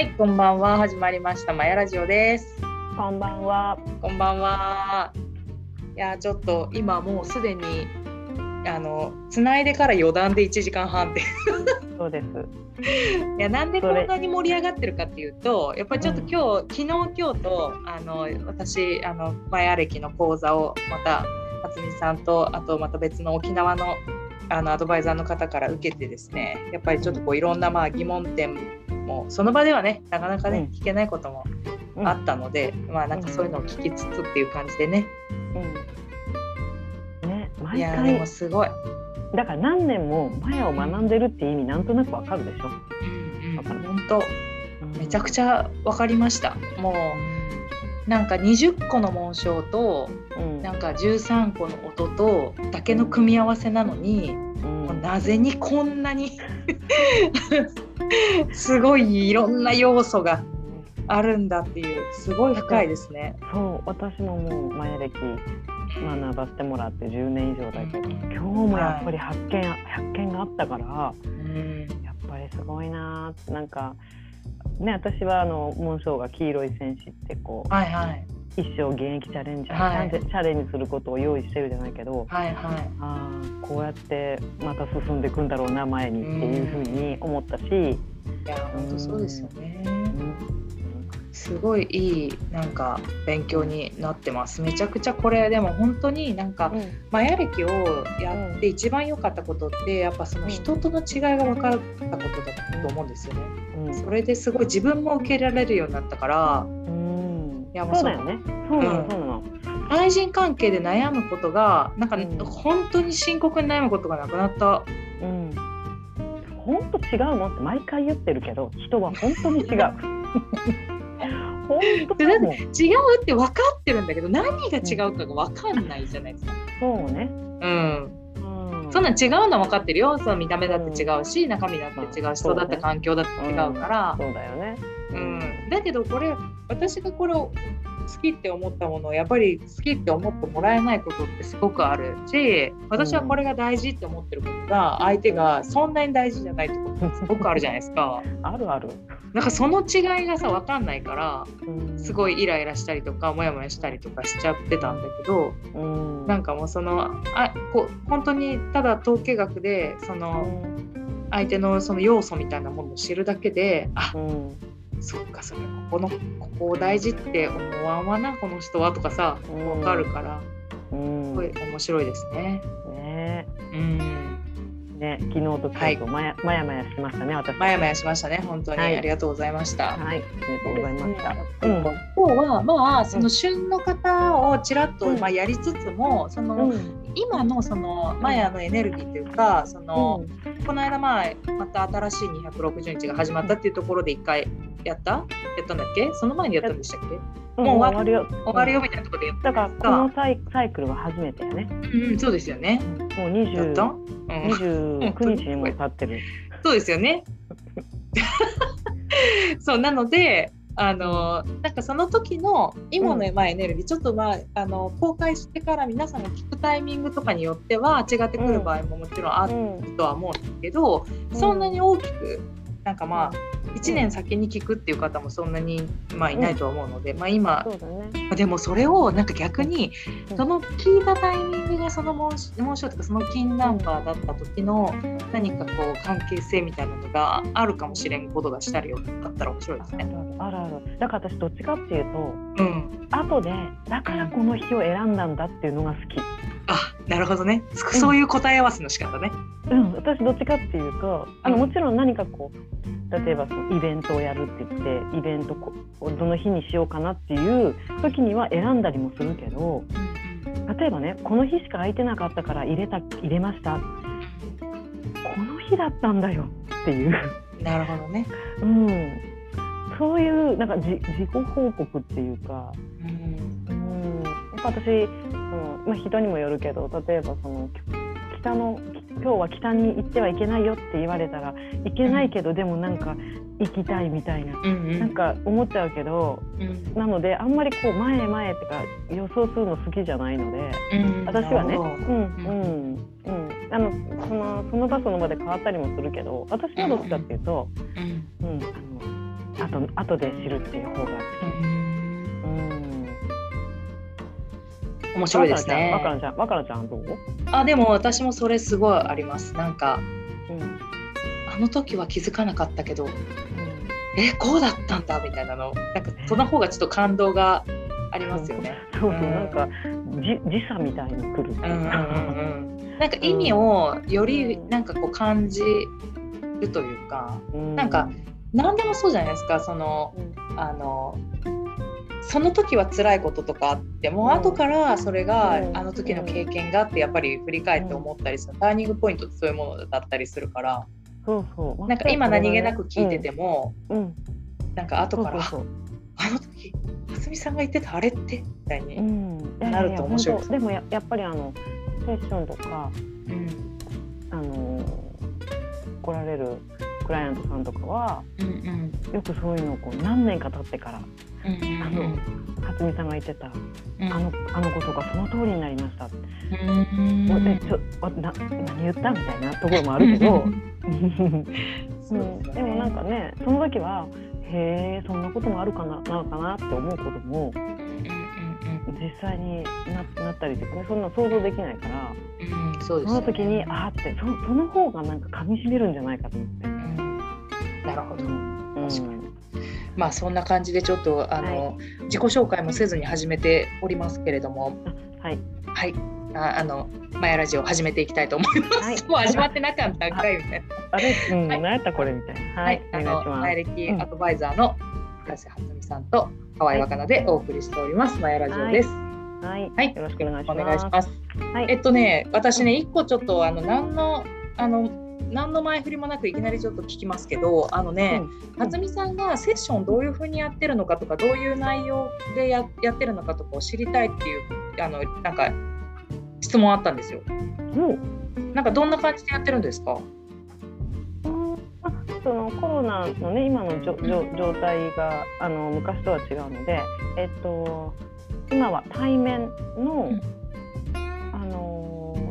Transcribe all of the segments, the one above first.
はい、こんばんは。始まりました。マヤラジオです。こんばんは。こんばんは。いや、ちょっと今もうすでに。あの、つないでから余談で1時間半って。そうです。いや、なんでこんなに盛り上がってるかっていうと、やっぱりちょっと今日、昨日、今日と、あの、私、あの、マヤ歴の講座を、また。初美さんと、あと、また別の沖縄の。あのアドバイザーの方から受けてですねやっぱりちょっとこういろんなまあ疑問点もその場ではねなかなかね、うん。聞けないこともあったので、まあなんかそういうのを聞きつつっていう感じでね、うん。ね、毎いやでも回。すごい、だから何年もマヤを学んでるって意味なんとなくわかるでしょ。うんうん、わかる。本当。めちゃくちゃ分かりました。もうなんか20個の紋章とうん。なんか13個の音とだけの組み合わせなのに、うん。もうなぜにこんなに すごいいろんな要素があるんだっていうすごい深いですね。そう、私ももうマヤ歴学ばせてもらって10年以上だけど、今日もやっぱり発見、発見があったから、うんやっぱりすごいななんか。ね、私はあの紋章が黄色い戦士ってこうはいはい一生現役チャレンジャー、はいチャレンジすることを用意してるじゃないけど、はいはい。ああこうやってまた進んでいくんだろうな前にっていうふうに思ったし、いや本当そうですよね。すごいいいなんか勉強になってます。めちゃくちゃこれでも本当になんかマヤ歴をやって一番良かったことってやっぱその人との違いが分かったことだと思うんですよね。うんそれですごい自分も受け入れられるようになったからうんいやもうそうだよね。そうなの、うん。そうなの。対人関係で悩むことがなんかうん。本当に深刻に悩むことがなくなった。うん。本当違うのって毎回言ってるけど人は本当に違う。本当違うって分かってるんだけど何が違うかが分かんないじゃないですか。そうね、うん。うん、そんなん違うの分かってるよ。その見た目だって違うし、中身だって違うし、そうね。育った環境だって違うから。そうだよねうん。だけどこれ私がこれを好きって思ったものをやっぱり好きって思ってもらえないことってすごくあるし、私はこれが大事って思ってることが相手がそんなに大事じゃないってことってすごくあるじゃないですか。あるある、なんかその違いがさ分かんないからうんすごいイライラしたりとかモヤモヤしたりとかしちゃってたんだけど。うんなんかもうそのあこう本当にただ統計学でその相手のその要素みたいなものを知るだけであうんそっかそれここのここを大事って思わんわなこの人はとかさうん分かるからうん。すごい面白いですね。ね。うん。ね昨日と今日とまや、まやまやしましたね私まやまやしましたね本当に、はい。ありがとうございました。はい。ありがとうございました。うん。今日はまあその旬の方をちらっとうん。まあやりつつもその、うん今のそのマヤのエネルギーというかその、この間まあまた新しい260日が始まったっていうところで一回やった？やったんだっけ？その前にやったんでしたっけ？うんもう終わる？よ。終わるよみたいなところでやっただからこのサイサイクルは初めてやね。うん、そうですよね。もうやっ20た、うん、29日にもう経ってる。そうですよね。そうなのであのなんかその時の今のまあエネルギー、ちょっとまああの公開してから皆さんが聞くタイミングとかによっては違ってくる場合ももちろんあるうん。とは思うんですけど、そんなに大きくなんかまあ1年先に聞くっていう方もそんなに、まあ、いないとは思うので、まあ今ね。でもそれをなんか逆にうん。その聞いたタイミングがその紋紋章とかその金ナンバーだった時の何かこう関係性みたいなのがあるかもしれんことがしたりよだったら面白いですあね。るあるある。だから私どっちかっていうとうん、後でだからこの日を選んだんだっていうのが好きあなるほどね。そそういう答え合わせの仕方ね。うん、私どっちかっていうとあのうん。もちろん何かこう例えばそのイベントをやるって言ってイベントこどの日にしようかなっていう時には選んだりもするけど例えばねこの日しか空いてなかったから入れた入れました。この日だったんだよっていう、なるほどね。うん、そういうなんかじ自己報告っていうか、うん私その、まあ、人にもよるけど例えばその北の今日は北に行ってはいけないよって言われたらいけないけど、でもなんか行きたいみたいな、うんうん。なんか思っちゃうけどうん。なのであんまりこう前へ前へってか予想するの好きじゃないのでうん。私はね、うんうんうん、あのそのその場その場で変わったりもするけど私はどっちかっていうと、うんうん、あの後で知るっていう方が好き。うん面白いですね。わからちゃん、わからちゃんどう？あ、でも私もそれすごいあります。なんか、うんあの時は気づかなかったけど、え、こうだったんだみたいなの、なんかその方がちょっと感動がありますよね。そうそう、うんなんかじ時差みたいに来るうんうんうんうん。なんか意味をよりなんかこう感じるというか、うんなんか何でもそうじゃないですか。そのうんあのその時は辛いこととかあっても、うん。後からそれが、うん。あの時の経験があってやっぱり振り返って思ったりする、ターニングポイントってそういうものだったりするから。なんか今何気なく聞いてても、うなんか後からあの時蓮見さんが言ってたあれってみたいに、なると面白いでもややっぱりあのセッションとかうん。あの来られるクライアントさんとかはうんうん。よくそういうのをこう何年か経ってからうんうんあの初見さんが言ってたうん。あのあのことがその通りになりました。うん。おえちょわな何言ったみたいなところもあるけど。うん、でもなんかねその時はへえそんなこともあるかななのかなって思うこともうんうん実際にななったりとかねそんな想像できないからうん。うんそうですよね。その時にあーってそその方がなんか噛みしめるんじゃないかと思って。うんなるほど。うん。確かまあそんな感じでちょっとあの、自己紹介もせずに始めておりますけれども。はい。はい。ああのマヤラジオ始めていきたいと思います、はい。もう始まってなかったんかいみたいなあれ、うん、はい。何やったこれみたいな。ははい。い、、あの。マヤ歴うん。アドバイザーの深瀬初美さんと河合若菜でお送りしております。マヤラジオです、はい、はい。よろしくお願いします。お願いします。はい、えっとね私ね一個ちょっとあの何のあの何の前振りもなくいきなりちょっと聞きますけどあのね、初美さんがセッションどういうふうにやってるのかとかどういう内容でややってるのかとかを知りたいっていうあのなんか質問あったんですよ。もうなんかどんな感じでやってるんですか？そのコロナのね今のじょ状態があの昔とは違うので、えっと今は対面の、うん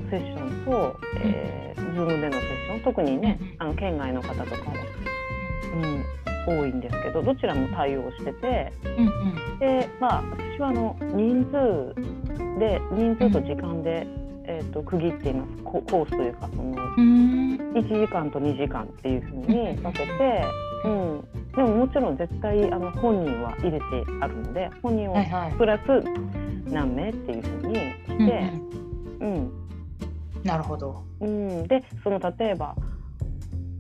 セッションと、えー、ズームでのセッション特にね、うん。あの県外の方とかは、うん、多いんですけどどちらも対応しててうんうん。でまあ私はあの人数で人数と時間で、えー、と区切っています。ココースというかその。うん。1時間と2時間っていうふうに分けて、うん、でももちろん絶対あの本人は入れてあるので本人をはいはい。プラス何名っていうふうにして、うん。うんなるほど。うん。でその例えば、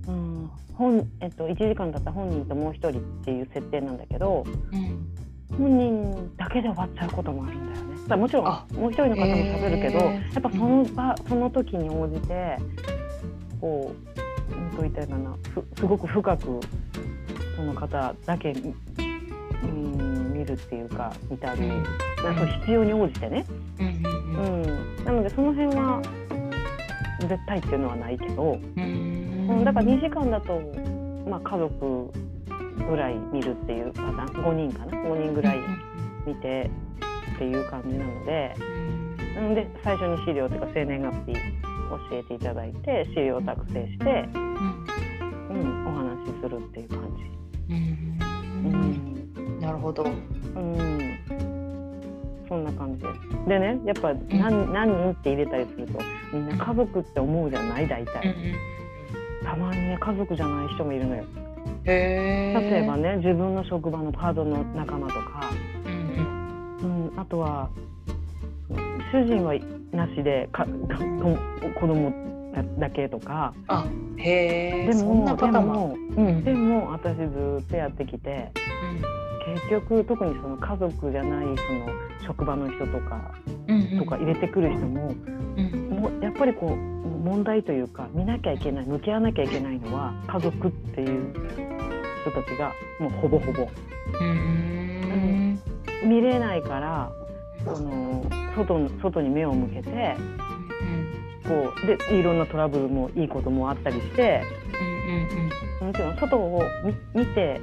うん本えっと、1時間だったら本人ともう1人っていう設定なんだけどうん。本人だけで終わっちゃうこともあるんだよね。だもちろんあもう1人の方も喋るけど、へー。やっぱその場、その時に応じてこううんと言ったらいいかなふすごく深くその方だけ、うん、見るっていうか見たり、うん。なんか必要に応じてね、うんううん。ん、なのでその辺は絶対っていうのはないけど、うんうん、だから2時間だと、まあ、家族ぐらい見るっていうパターン5人かな？5人ぐらい見てっていう感じなので。なので最初に資料というか生年月日教えていただいて資料を作成して、うんうん、お話しするっていう感じ。うんうんなるほど。うんそんな感じです。でねやっぱ何,、何人って入れたりするとみんな家族って思うじゃない？大体。たまにね家族じゃない人もいるのよ。例えばね自分の職場のパートの仲間とか、うんうん、あとは主人はなしでかか子供だけとか。あへえ。でそんなも。でも、うん、でも私ずっとやってきて。結局特にその家族じゃないその職場の人とか。うんとか入れてくる人も,、うんもうやっぱりこう問題というか見なきゃいけない向き合わなきゃいけないのは家族っていう人たちがもうほぼほぼ。うん。見れないからその外外に目を向けてこうでいろんなトラブルもいいこともあったりしてもちろん外を見見て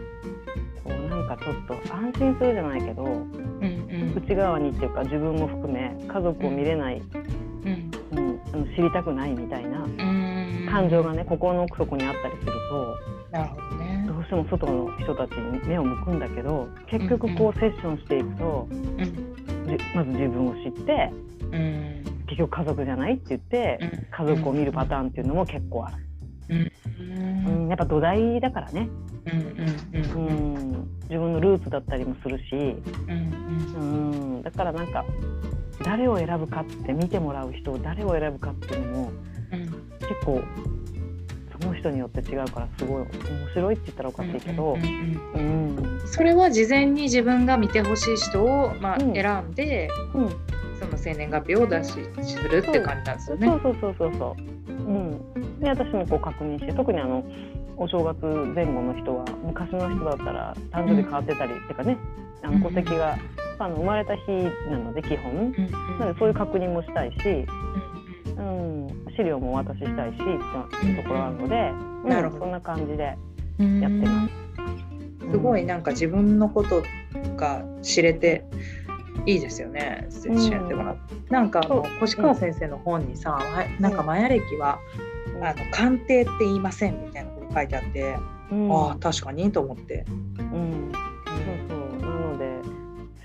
こうなんかちょっと安心するじゃないけど内側にっていうか自分も含め家族を見れない、うん、あの知りたくないみたいな感情がね心の奥底にあったりするとなるほどね。どうしても外の人たちに目を向くんだけど結局こうセッションしていくと、まず自分を知ってうん結局家族じゃないって言って家族を見るパターンっていうのも結構ある、うん。うんやっぱ土台だからね、うん自分のルーツだったりもするし、うん。うん、だからなんか誰を選ぶかって見てもらう人を誰を選ぶかっていうのもうん。結構その人によって違うからすごい面白いって言ったらおかしいけどうんうんうんうんそれは事前に自分が見てほしい人を、まあうん。選んでうん。その生年月日を出しするって感じなんですよね。そうそうそうそうそう。うん。で私もこう確認して特にあのお正月前後の人は昔の人だったら誕生日変わってたり、っていうかねあうんの戸籍が、あの生まれた日なので基本。うんなのでそういう確認もしたいし、うん、資料もお渡ししたいしっていうところあるので、うんなるほど。そんな感じでうんやってます。すごいなんか自分のことが知れていいですよね、セッションやってもらって。なんかあの越川先生の本にさ、はいなんかマヤ歴は、あの鑑定って言いませんみたいなこと書いてあって、うん、ああ確かにと思って。うん、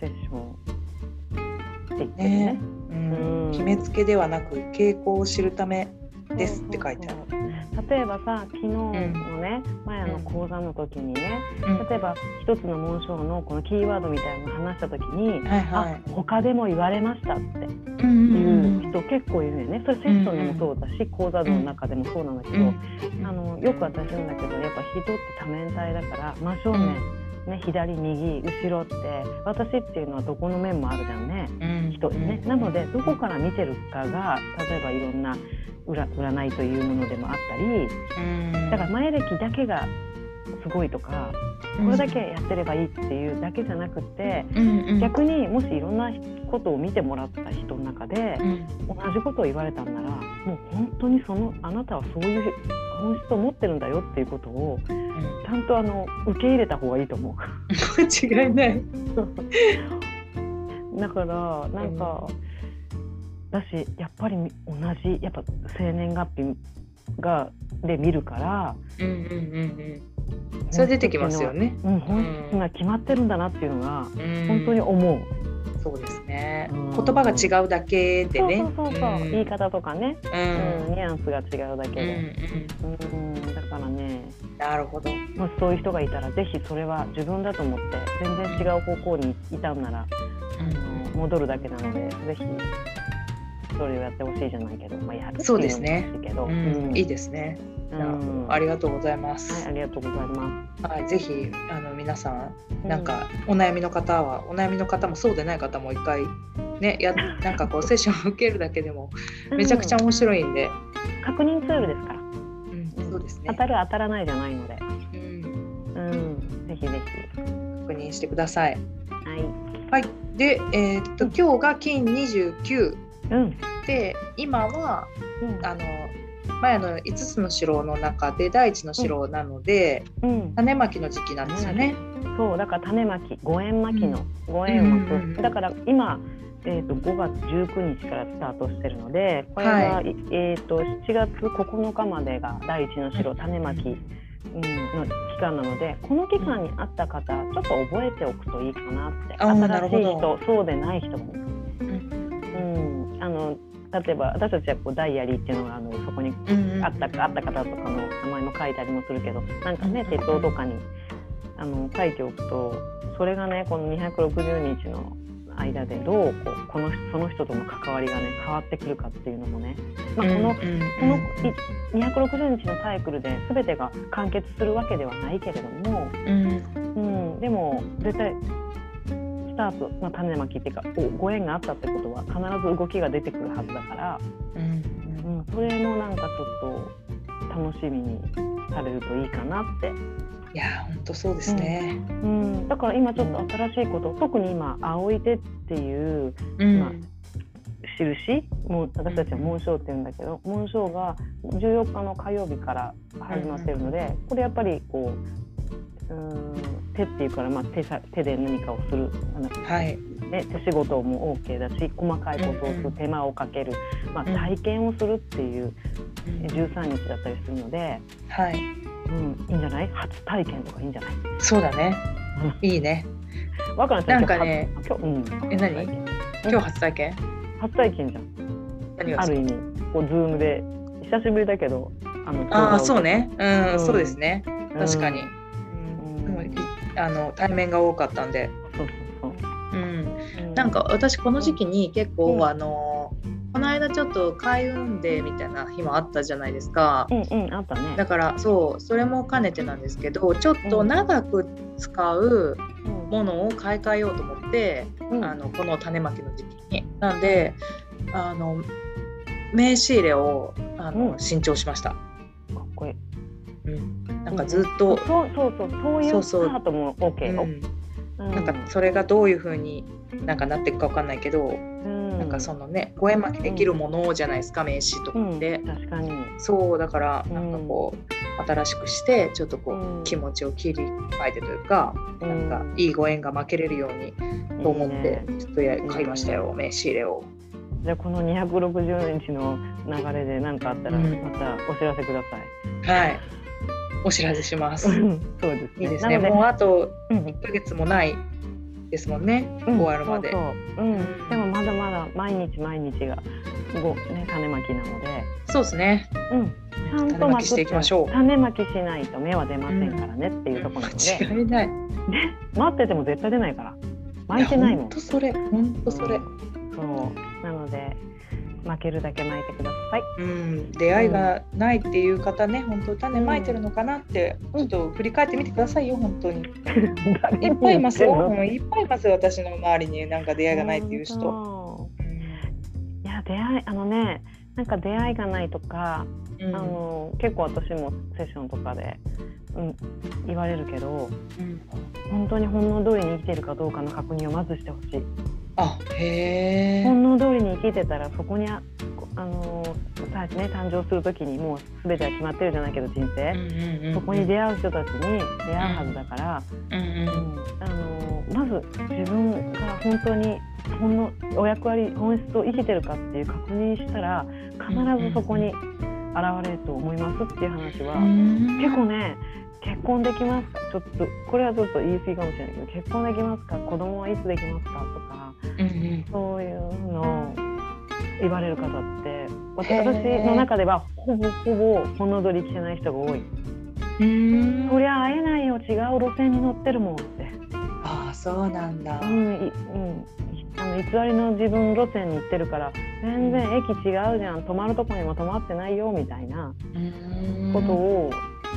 セッションって言ってるね。ね。うん。うん。決めつけではなく傾向を知るためですって書いてある。る。例えばさ昨日のね、前の講座の時にね、うん。例えば一つの紋章のこのキーワードみたいなの話した時に、はいはあ他でも言われましたってい。うんいう人結構いるよね。それセッションでもそうだし、講座の中でもそうなんだけど、うん。あのよく私言うんだけどやっぱ人って多面体だから真正面、ね、左右後ろって私っていうのはどこの面もあるじゃんね。うん。人ね、なのでどこから見てるかが例えばいろんな占占いというものでもあったりうん。だから前歴だけがすごいとかこれだけやってればいいっていうだけじゃなくて逆にもしいろんなことを見てもらった人の中でうん同じことを言われたんならもう本当にそのあなたはそういう本質を持ってるんだよっていうことをちゃんとあの受け入れた方がいいと思う。間違いない。だからなんか、だしやっぱり同じやっぱ生年月日がで見るから、うんうんうんうん。それ出てきますよね。うん、本質が決まってるんだなっていうのが本本当に思う。そうですねうん。言葉が違うだけでね。そうそうそうそう、ん言い方とかね、ううんん、ニュアンスが違うだけうんで、うんだからねうん。なるほど。もしそういう人がいたらぜひそれは自分だと思って全然違う方向にいたんなら、あの戻るだけなのでぜひそれをやってほしいじゃないけど、まあ、やるっていうそうですねいいですね。うんなるほどありがとうございまはい、す。ありがとうございまはい、ぜひあの皆さんす。なんかお悩みの方はお悩みの方もそうでない方も一回ねや なんかこうセッションを受けるだけでもうん、めちゃくちゃ面白いんで、確認ツールですか？ら。うん、そうですね当。たる当たらないじゃないので、うん、うん、ぜひぜ確認してください。ひ。はい。はい。で、えーっと今日が金29うん。で今はうんあの前の5つの城の中で第一の城なので、うん。種まきの時期なんですよね。そう、だから種まき、五円まきの、五円を巻く、うんだから今。えー、と5月19日からスタートしてるのでこれが、はい。えー、と7月9日までが第一の城種まき、うん、の期間なのでこの期間にあった方ちょっと覚えておくといいかなって。新しい人そうでない人も、うん。うん、あの例えば私たちはこうダイアリーっていうのがあのそこにうんあったかあった方とかの名前も書いたりもするけどなんかね手帳とかにあの書いておくとそれがねこの260日の間でどうこうこのその人との関わりがね変わってくるかっていうのもね、まあ、この、このい260日のサイクルで全てが完結するわけではないけれども、うん。うん、でも絶対スタート、まあ、種まきっていうかおご縁があったってことは必ず動きが出てくるはずだから、うんうん、それもなんかちょっと楽しみにされるといいかなって、いや本当そうですね。うん、だから今ちょっと新しいこと特に今青い手っていううん。まあ印もう私たちは紋章って言うんだけど紋章が14日の火曜日から始まってるのでこれやっぱりこううーん手っていうから、まあ、手さ手で何かをするはい。ね、手仕事も OK だし細かいことをする手間をかける、まあ、うん体験をするっていううん13日だったりするので、はい。うん、いいんじゃない？初体験とかいいんじゃない？そうだね。いいね。わからなんかね今日、うん、え何？今日初体験？初体験じゃん。何がある意味、こうズームで久しぶりだけど、あのああ、そうね。うん、うんそうですね。確かに。あの対面が多かったんで。そうそううん。なんか私この時期に結構、うんあのこの間ちょっと開運デーみたいな日もあったじゃないですか。うんうんあったね。だからそうそれも兼ねてなんですけどちょっと長く使ううんものを買い替えようと思って、うんあのこの種まきの時期に。なんであの名刺入れをあの、うん新調しました。かっこいい。うん、なんかずっと、そうそうそうそういうそうそう。スタートも OK なんかそれがどういう風になんかなっていくかわかんないけど、うん。なんかそのねご縁巻きできるものじゃないですか、名刺とかうん。って、確かに。そうだからうん。なんかこう、新しくしてちょっとこう、うん気持ちを切り替えてというか、なんかいいご縁が負けれるようにと思ってちょっとや買いましたよ、名刺入れを。じゃあこの260日の流れで何かあったらうん。またお知らせください。はい。お知らせします。いうんそうですね。いですね。もうあとうん1ヶ月もないですもんね。うん終わるまで。そうそううん。でもまだまだ毎日毎日がごね種まきなので、そうですね。うん。ちゃんと種まきしていきましょう種まきしないと芽は出ませんからねっていうところなので、間違いない。待ってても絶対出ないから。巻いてないもん。本当それ。本当それ。そう。なので巻けるだけ巻いてください。うん、出会いがないっていう方ね、本当種まいてるのかなって、ちょっと振り返ってみてくださいよ、本当に。いっぱいいますよ、うんいっぱいいますよ、私の周りになんか出会いがないっていう人。いや出会いあのねなんか出会いがないとか、うんあの結構私もセッションとかで、うん、言われるけどうん本当に本能通りに生きてるかどうかの確認をまずしてほしい。あへえ。本能通りに生きてたらそこにああのさね誕生する時にもう全ては決まってるじゃないけど人生、そこに出会う人たちに出会うはずだから、うんうんうん。あのまず自分が本当にほんのお役割本質を生きてるかっていう確認したら必ずそこに現れると思いますっていう話は、結構ね結婚できますか？ちょっとこれはちょっと言い過ぎかもしれないけど結婚できますか？子供はいつできますか？そういうのを言われる方って私の中ではほぼほぼ本能通り生きてない人が多い。うんそりゃ会えないよ違う路線に乗ってるもんって。ああそうなんだ。うんいうん、あの偽りの自分路線に行ってるから全然駅違うじゃん泊まるとこにも泊まってないよみたいなうんことを、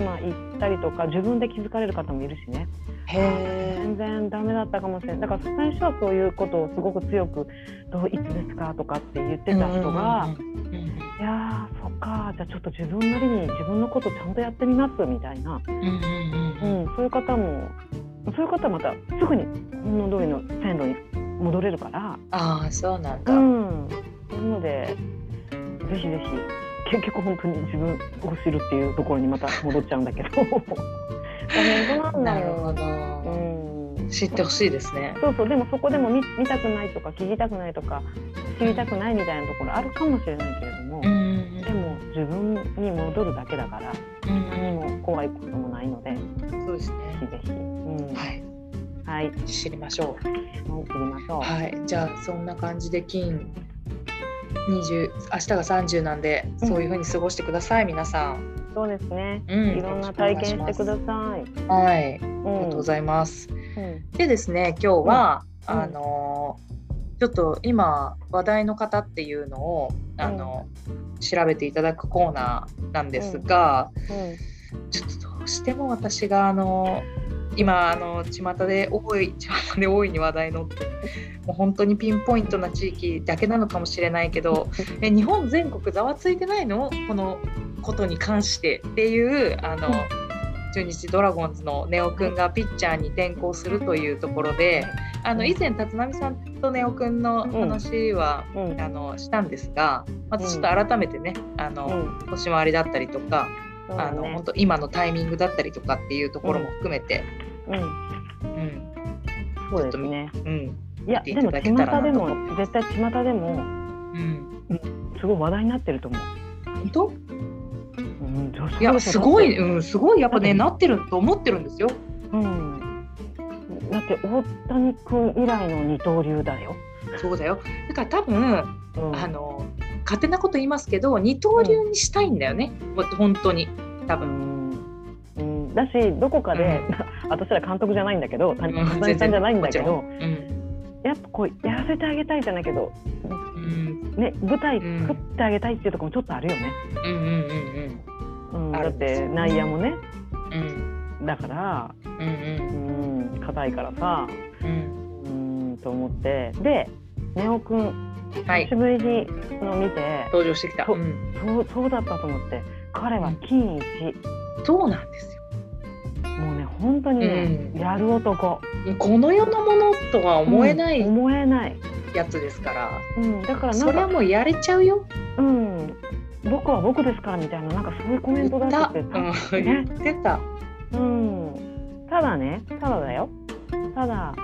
まあ、言ったりとか自分で気づかれる方もいるしね。全然ダメだったかもしれないだから最初はそういうことをすごく強く「どういつですか?」とかって言ってた人がうんうん「いやーそっかじゃあちょっと自分なりに自分のことちゃんとやってみます」みたいな、うんそういう方もそういう方はまたすぐに本能通りの線路に戻れるから。ああそうなんうだ。ん、なのでぜひぜひ結局本当に自分を知るっていうところにまた戻っちゃうんだけどなんだよなるほど。うん、知ってほしいですね。そうそうでもそこでも見見たくないとか聞きたくないとか知りたくないみたいなところあるかもしれないけれども、んでも自分に戻るだけだからうん何も怖いこともないのでぜそうですね。ひぜひ、うんはいはい、知りましょう。もう切りましょう。はい、じゃあそんな感じで金20明日が30なんで、うんそういう風に過ごしてください皆さん。そうですね。うん。いろんな体験してください。はい、あうん。りがとうございます。うん。でですね今日は、うん。あのちょっと今話題の方っていうのをあの、調べていただくコーナーなんですが、うん。ちょっとどうしても私があの今あの巷で多い巷で大いに話題のってもう本当にピンポイントな地域だけなのかもしれないけど え日本全国ざわついてないの？このことに関してっていうあの、うん。中日ドラゴンズのネオくんがピッチャーに転向するというところであの以前立浪さんとネオくんの話は、うん。あのしたんですがまたちょっと改めてねあの、うん。年回りだったりとかね。あの本当今のタイミングだったりとかっていうところも含めて、うん、うん。そうですね。うん。いや、でも巷でも絶対巷でもうん、すごい話題になってると思本当？う。うん、うん、女子いやすごい、だうん、すごいやっぱねうん。なってると思ってるんですよ。うん、だって大谷君以来の二刀流だよ。そうだよ。だから多分、うん、あの勝手なこと言いますけど二刀流にしたいんだよね。もう本当に。多う分。ん。うん、だしどこかで、私ら監督じゃないんだけど谷さんじゃないんだけど、うん。やっぱこうやらせてあげたいじゃないけど、うん。ね、舞台うん。作ってあげたいっていうところもちょっとあるよね。うんうんうん、あだって内野もね。うん。うんだからうんうん。硬いからさ。うん。うんと思って。でネオくんはい久しぶりにその見て、登場してきた。そううんそうそうだったと思って彼は金一、そうなんですよ。もうね本当にね、うんやる男この世のものとは思えないうん思えない、やつですから。うん、だからなそれはもうやれちゃうよ。うん、僕は僕ですからみたいななんかそういうコメント出言っ。してて言ってた。うん、ただねただだよただ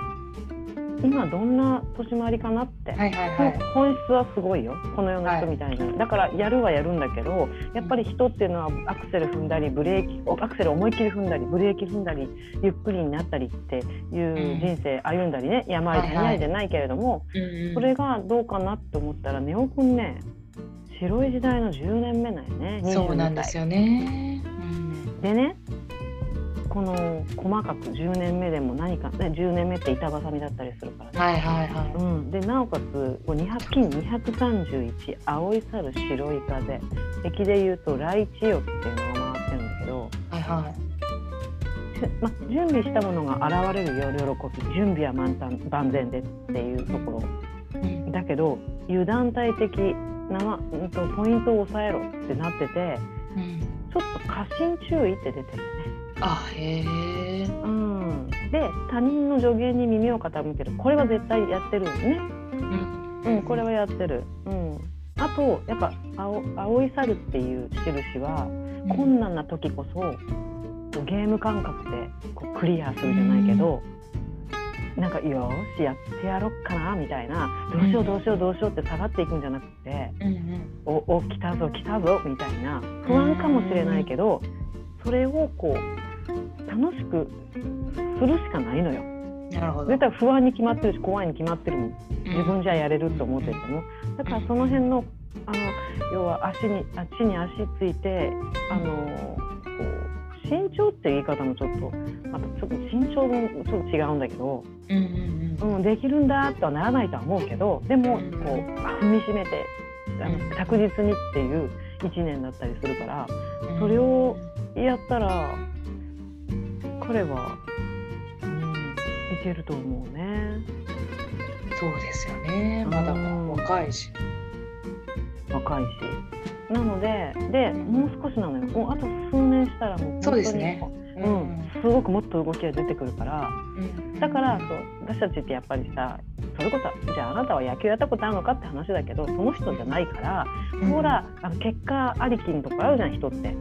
今どんな年回りかなって、はいはいはい。本質はすごいよ。この世の人みたいに、だからやるはやるんだけどやっぱり人っていうのはアクセル踏んだりブレーキアクセル思いっきり踏んだりブレーキ踏んだりゆっくりになったりっていう人生歩んだりね、山あり谷ありじゃないけれども、うんうんそれがどうかなって思ったらネオくんね白い時代の10年目なんよね。そうなんですよよね。でねこの細かく10年目でも何か、ね、10年目って板挟みだったりするからね。はいはいはうん、でなおかつこう200金231青い猿白い風。敵で言うと来地よっていうのが回ってるんだけど、い。はいはしま、準備したものが現れるよ喜び。準備は満タン万全でっていうところ。だけど油断大敵なま、うんと、ポイントを抑えろってなっててうん。ちょっと過信注意って出てるよね。あへえ。うん、で他人の助言に耳を傾けるこれは絶対やってるよね。うんうん、これはやってる。うん。あと、やっぱ青、青い猿っていう印は、困難な時こそ。ゲーム感覚で、こうクリアするじゃないけど。なんか、よーし、やってやろっかなみたいな、どうしよう、どうしよう、どうしようって下がっていくんじゃなくて。うんうんお、お、来たぞ、来たぞみたいな、不安かもしれないけど。それをこう、楽しくするしかないのよ。なるほど。絶対不安に決まってるし、怖いに決まってるもん。自分じゃやれると思っててもだからその辺のあの要は足にあ地に足ついてあのこう慎重っていう言い方もちょっとまたちょっと慎重もちょっと違うんだけど、うんうんうんうん、できるんだとはならないとは思うけどでもこう踏みしめてあの確実にっていう1年だったりするからうん。それをやったら彼は、うん、いけると思うね。そうですよね。まだうん若いし。若いしなのででもう少しなのよ。もうあと数年したらもう本当にそうですねうん、すごくもっと動きが出てくるから。うんだからそう私たちってやっぱりさそれこそじゃああなたは野球やったことあるのかって話だけどその人じゃないから、ほらあの結果ありきのとこあるじゃん人って。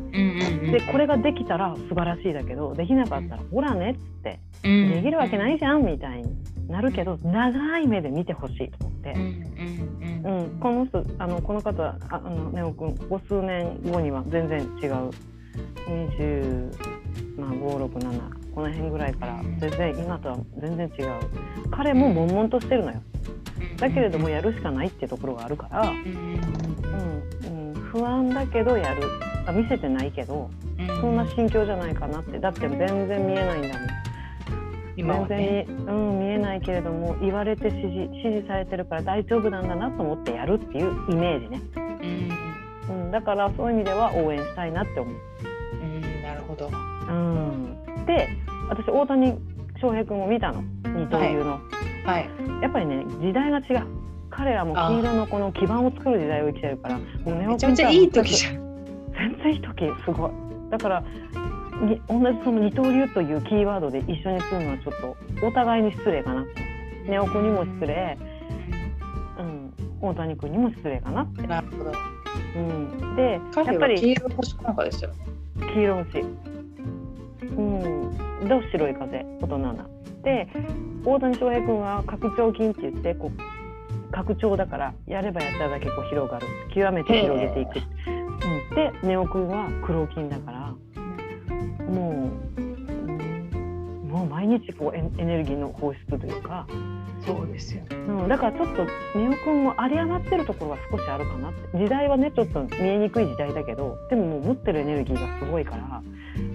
でこれができたら素晴らしいだけどできなかったら、ほらねっつってうん。できるわけないじゃんみたいになるけど長い目で見てほしいと思って。うんうんうん。うん、この人あのこの方ああのネオ君ここ数年後には全然違う。20まあ567この辺ぐらいから全然今とは全然違う。彼も悶々としてるのよ。だけれどもやるしかないっていうところがあるから、うん。うんうん、不安だけどやる。あ見せてないけどうん。そんな心境じゃないかなって。だって全然見えないんだもん今は全ね然見,、うん、見えないけれども言われて指示指示されてるから大丈夫なんだなと思ってやるっていうイメージね、うん。うん、だからそういう意味では応援したいなって思う。うんなるほど。うん、で私大谷翔平君を見たの。二刀流の、はい。やっぱりね時代が違う。彼らも黄色のこの基盤を作る時代を生きてるからもうめちゃめちゃいい時じゃん。全然いい時すごい。だからに同じその二刀流というキーワードで一緒にするのはちょっとお互いに失礼かな。ってネオ君にも失礼、うん、大谷君にも失礼かなって、なるほど。うん、でやっぱり黄色星なんかですよ。黄色星。うん。ど白い風大人な。で大谷翔平君は拡張筋って言ってこう拡張だからやればやっただけこう広がる。極めて広げていく、うん、でネオくんは黒金だからもう、うんもう毎日こうエネエネルギーの放出というか、そうですよ。うん、だからちょっとネオくんも有り余ってるところは少しあるかなって時代はねちょっと見えにくい時代だけどでももう持ってるエネルギーがすごいから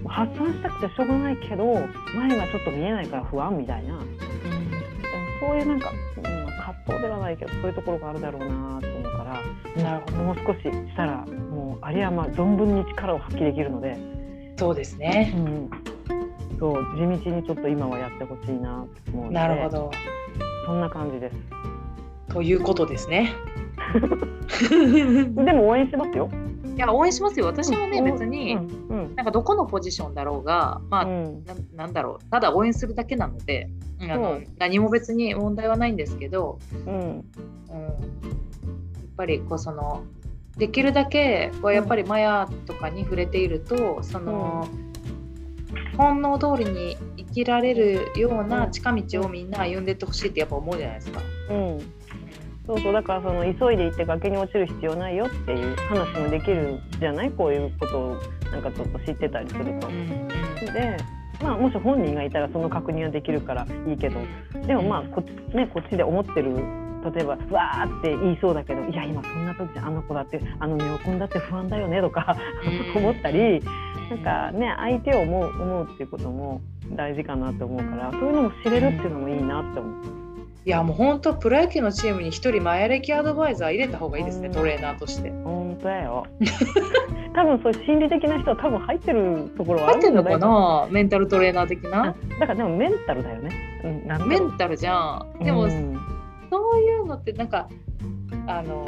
発散したくてしょうがないけど前がちょっと見えないから不安みたいなそういうなんか、うん、葛藤ではないけどそういうところがあるだろうなと思うからなるほど。もう少ししたらもう有り余存分に力を発揮できるので、そうですね。うん、そう地道にちょっと今はやってほしいなと思うのでなるほど。そんな感じです。ということですね。でも応援しますよ。いや応援しますよ。私はね、うん別に、うんうんなんかどこのポジションだろうが、まあ、うんななんだろうただ応援するだけなので、あの何も別に問題はないんですけど、うんうん、やっぱりこうそのできるだけこうやっぱりマヤとかに触れているとその、本能通りに生きられるような近道をみんな歩んでいってほしいってやっぱ思うじゃないですか。うん。そうそう。だからその急いで行って崖に落ちる必要ないよっていう話もできるじゃない？こういうことをなんかちょっと知ってたりすると。で、まあ、もし本人がいたらその確認はできるからいいけど。でもまあこ,、ね、こっちで思ってる例えば「わー」って言いそうだけど「いや今そんな時じゃんあの子だってあのネオくんだって不安だよね」とかうん。思ったりなんかね相手を思う思うっていうことも大事かなと思うからそういうのも知れるっていうのもいいなって思う。いやもう本当プロ野球のチームに一人前歴アドバイザー入れた方がいいですね、うん。トレーナーとして。本当やよ。多分そういう心理的な人は多分入ってるところはあるんじゃないかな。メンタルトレーナー的あなだからでもメンタルだよね。うん、メンタルじゃん。でも、うんそういうのってなんかあの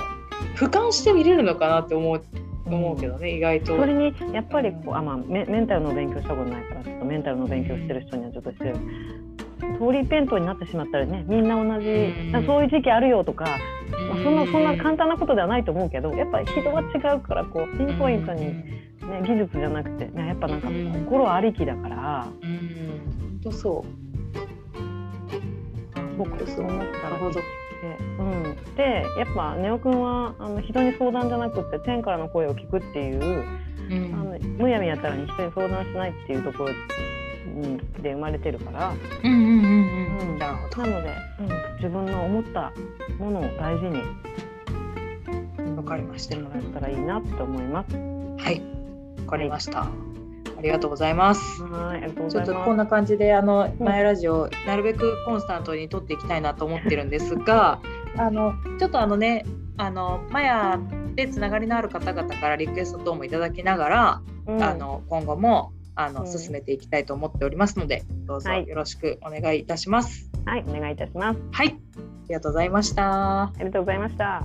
俯瞰して見れるのかなって思う思うけどね、意外と。それにやっぱりこうあ、まあ、メメンタルの勉強したことないからちょっとメンタルの勉強してる人にはちょっとしてる通り弁当になってしまったらねみんな同じそういう時期あるよとか、まあ、そんなそんな感簡単なことではないと思うけどやっぱり人は違うからこうピンポイントに、ね、技術じゃなくて、ね、やっぱなんかうん心ありきだから。うん。本当そ僕そう思ったらなるほどで,、うん、でやっぱネオくんはあの人に相談じゃなくって天からの声を聞くっていうう。うんあのむやみやたらに人に相談しないっていうところうんで生まれてるからうんうんうんううんんなるほど。なので、うん、自分の思ったものを大事にわかりましてもらったらいいなって思います。はい、わかりました。ありがとうございます。ちょっと。こんな感じであのうん前ラジオなるべくコンスタントに撮っていきたいなと思ってるんですが、あのちょっとあのねあのマヤでつながりのある方々からリクエスト等もいただきながら、うんあの今後もあのうん進めていきたいと思っておりますので、どうぞはいよろしくお願いいたします。はい、お願いいたします。はい、ありがとうございました。ありがとうございました。